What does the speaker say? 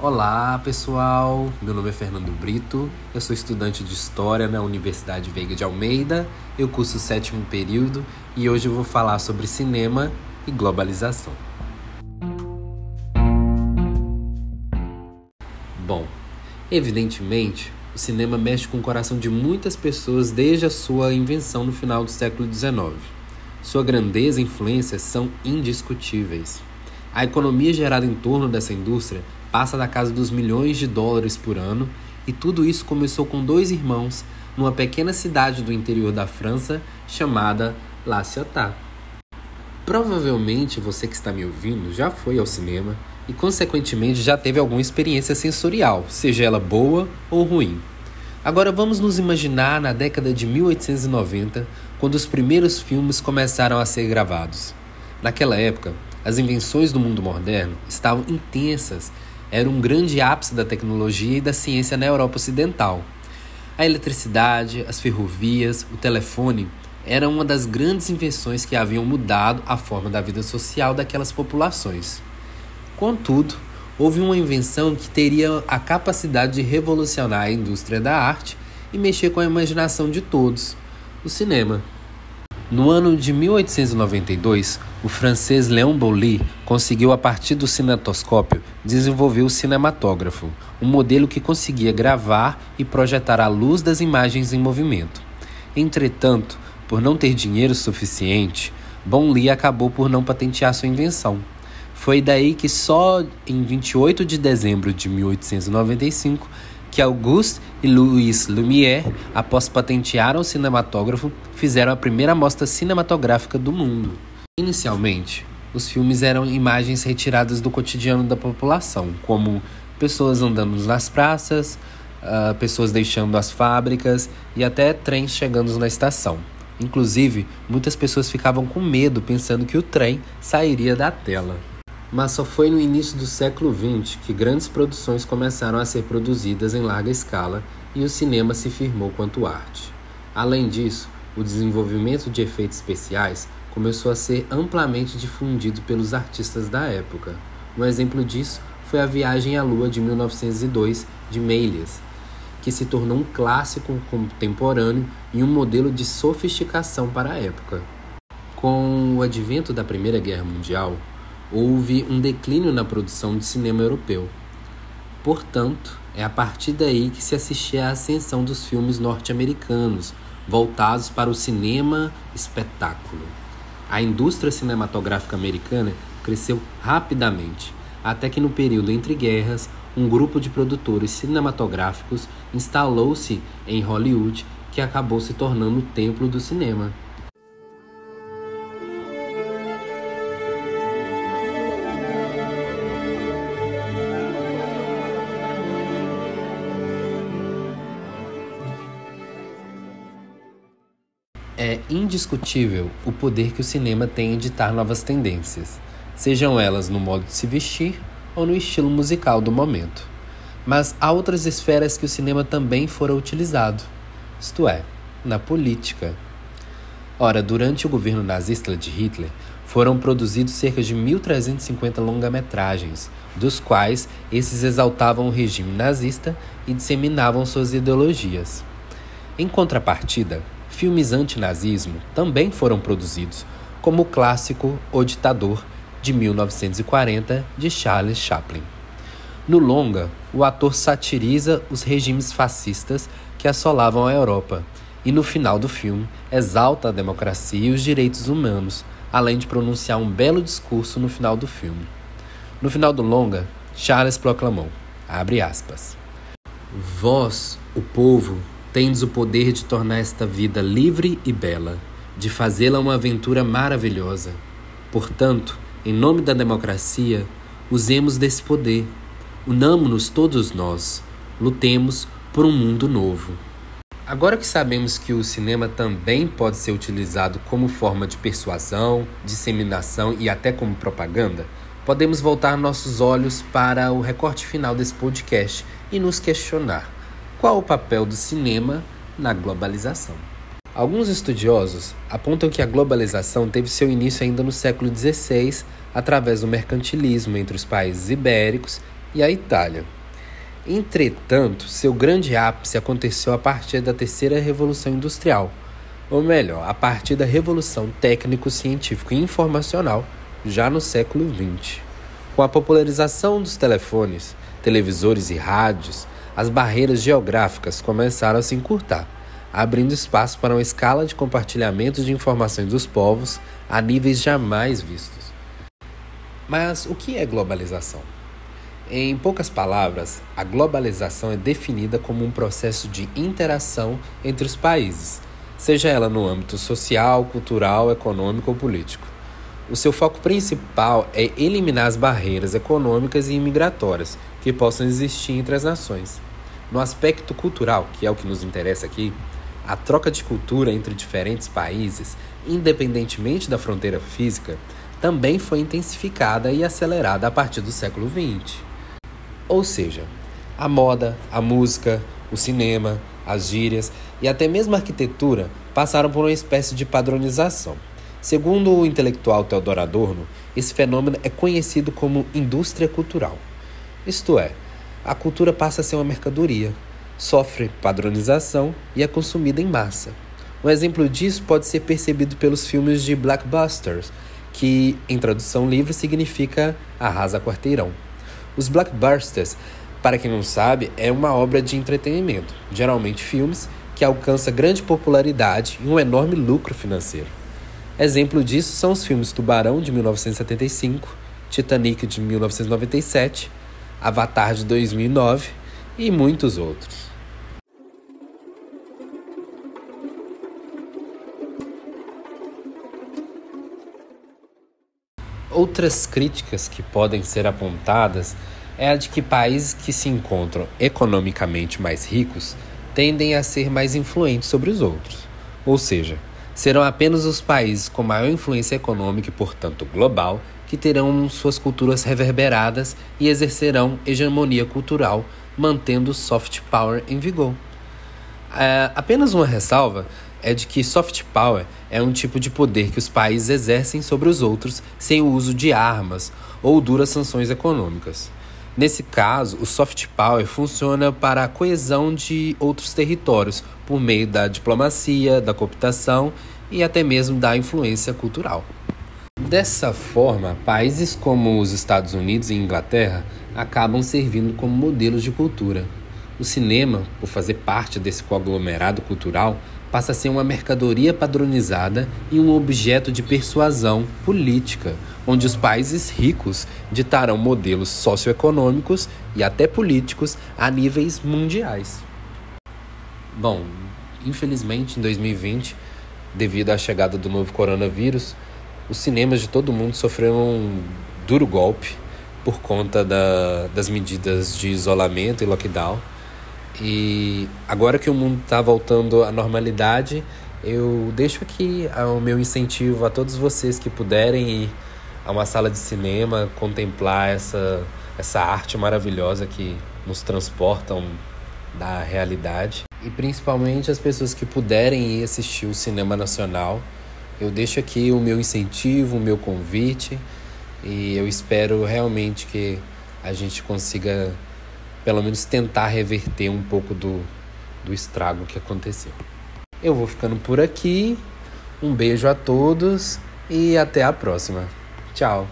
Olá pessoal, meu nome é Fernando Brito, eu sou estudante de História na Universidade Veiga de Almeida, eu curso o sétimo período e hoje eu vou falar sobre cinema e globalização. Bom, evidentemente, o cinema mexe com o coração de muitas pessoas desde a sua invenção no final do século XIX. Sua grandeza e influência são indiscutíveis. A economia gerada em torno dessa indústria passa da casa dos milhões de dólares por ano, e tudo isso começou com dois irmãos numa pequena cidade do interior da França chamada La Ciotat. Provavelmente você que está me ouvindo já foi ao cinema e, consequentemente, já teve alguma experiência sensorial, seja ela boa ou ruim. Agora vamos nos imaginar na década de 1890, quando os primeiros filmes começaram a ser gravados. Naquela época, as invenções do mundo moderno estavam intensas era um grande ápice da tecnologia e da ciência na Europa Ocidental. A eletricidade, as ferrovias, o telefone eram uma das grandes invenções que haviam mudado a forma da vida social daquelas populações. Contudo, houve uma invenção que teria a capacidade de revolucionar a indústria da arte e mexer com a imaginação de todos: o cinema. No ano de 1892, o francês Léon Bouly conseguiu, a partir do cinetoscópio, desenvolver o cinematógrafo, um modelo que conseguia gravar e projetar a luz das imagens em movimento. Entretanto, por não ter dinheiro suficiente, Bouly acabou por não patentear sua invenção. Foi daí que só em 28 de dezembro de 1895 que Auguste e Louis Lumière, após patentear o cinematógrafo, fizeram a primeira mostra cinematográfica do mundo. Inicialmente, os filmes eram imagens retiradas do cotidiano da população, como pessoas andando nas praças, uh, pessoas deixando as fábricas e até trens chegando na estação. Inclusive, muitas pessoas ficavam com medo pensando que o trem sairia da tela. Mas só foi no início do século XX que grandes produções começaram a ser produzidas em larga escala e o cinema se firmou quanto arte. Além disso, o desenvolvimento de efeitos especiais começou a ser amplamente difundido pelos artistas da época. Um exemplo disso foi a Viagem à Lua de 1902 de Méliès, que se tornou um clássico contemporâneo e um modelo de sofisticação para a época. Com o advento da Primeira Guerra Mundial, houve um declínio na produção de cinema europeu. Portanto, é a partir daí que se assistia à ascensão dos filmes norte-americanos, voltados para o cinema espetáculo. A indústria cinematográfica americana cresceu rapidamente, até que no período entre guerras, um grupo de produtores cinematográficos instalou-se em Hollywood, que acabou se tornando o templo do cinema. É indiscutível o poder que o cinema tem em ditar novas tendências, sejam elas no modo de se vestir ou no estilo musical do momento. Mas há outras esferas que o cinema também fora utilizado, isto é, na política. Ora, durante o governo nazista de Hitler, foram produzidos cerca de 1.350 longa-metragens, dos quais esses exaltavam o regime nazista e disseminavam suas ideologias. Em contrapartida, filmes antinazismo também foram produzidos, como o clássico O Ditador, de 1940, de Charles Chaplin. No longa, o ator satiriza os regimes fascistas que assolavam a Europa e, no final do filme, exalta a democracia e os direitos humanos, além de pronunciar um belo discurso no final do filme. No final do longa, Charles proclamou, abre aspas, Vós, o povo, Tendes o poder de tornar esta vida livre e bela, de fazê-la uma aventura maravilhosa. Portanto, em nome da democracia, usemos desse poder. Unamo-nos todos nós. Lutemos por um mundo novo. Agora que sabemos que o cinema também pode ser utilizado como forma de persuasão, disseminação e até como propaganda, podemos voltar nossos olhos para o recorte final desse podcast e nos questionar. Qual o papel do cinema na globalização? Alguns estudiosos apontam que a globalização teve seu início ainda no século XVI através do mercantilismo entre os países ibéricos e a Itália. Entretanto, seu grande ápice aconteceu a partir da Terceira Revolução Industrial, ou melhor, a partir da Revolução Técnico-Científico e Informacional, já no século XX. Com a popularização dos telefones, televisores e rádios, as barreiras geográficas começaram a se encurtar, abrindo espaço para uma escala de compartilhamento de informações dos povos a níveis jamais vistos. Mas o que é globalização? Em poucas palavras, a globalização é definida como um processo de interação entre os países, seja ela no âmbito social, cultural, econômico ou político. O seu foco principal é eliminar as barreiras econômicas e imigratórias que possam existir entre as nações. No aspecto cultural, que é o que nos interessa aqui, a troca de cultura entre diferentes países, independentemente da fronteira física, também foi intensificada e acelerada a partir do século XX. Ou seja, a moda, a música, o cinema, as gírias e até mesmo a arquitetura passaram por uma espécie de padronização. Segundo o intelectual Theodor Adorno, esse fenômeno é conhecido como indústria cultural. Isto é, a cultura passa a ser uma mercadoria, sofre padronização e é consumida em massa. Um exemplo disso pode ser percebido pelos filmes de blockbusters, que em tradução livre significa arrasa quarteirão. Os blockbusters, para quem não sabe, é uma obra de entretenimento, geralmente filmes que alcança grande popularidade e um enorme lucro financeiro. Exemplo disso são os filmes Tubarão, de 1975, Titanic, de 1997, Avatar, de 2009 e muitos outros. Outras críticas que podem ser apontadas é a de que países que se encontram economicamente mais ricos tendem a ser mais influentes sobre os outros. Ou seja, serão apenas os países com maior influência econômica e, portanto, global, que terão suas culturas reverberadas e exercerão hegemonia cultural, mantendo soft power em vigor. É, apenas uma ressalva é de que soft power é um tipo de poder que os países exercem sobre os outros sem o uso de armas ou duras sanções econômicas. Nesse caso, o soft power funciona para a coesão de outros territórios por meio da diplomacia, da cooptação e até mesmo da influência cultural. Dessa forma, países como os Estados Unidos e Inglaterra acabam servindo como modelos de cultura. O cinema, por fazer parte desse conglomerado cultural, passa a ser uma mercadoria padronizada e um objeto de persuasão política, onde os países ricos ditarão modelos socioeconômicos e até políticos a níveis mundiais. Bom, infelizmente em 2020, devido à chegada do novo coronavírus, os cinemas de todo mundo sofreram um duro golpe por conta da, das medidas de isolamento e lockdown e agora que o mundo está voltando à normalidade, eu deixo aqui o meu incentivo a todos vocês que puderem ir a uma sala de cinema, contemplar essa, essa arte maravilhosa que nos transportam da realidade. E principalmente as pessoas que puderem ir assistir o cinema nacional. Eu deixo aqui o meu incentivo, o meu convite e eu espero realmente que a gente consiga pelo menos tentar reverter um pouco do, do estrago que aconteceu. Eu vou ficando por aqui. Um beijo a todos e até a próxima. Tchau.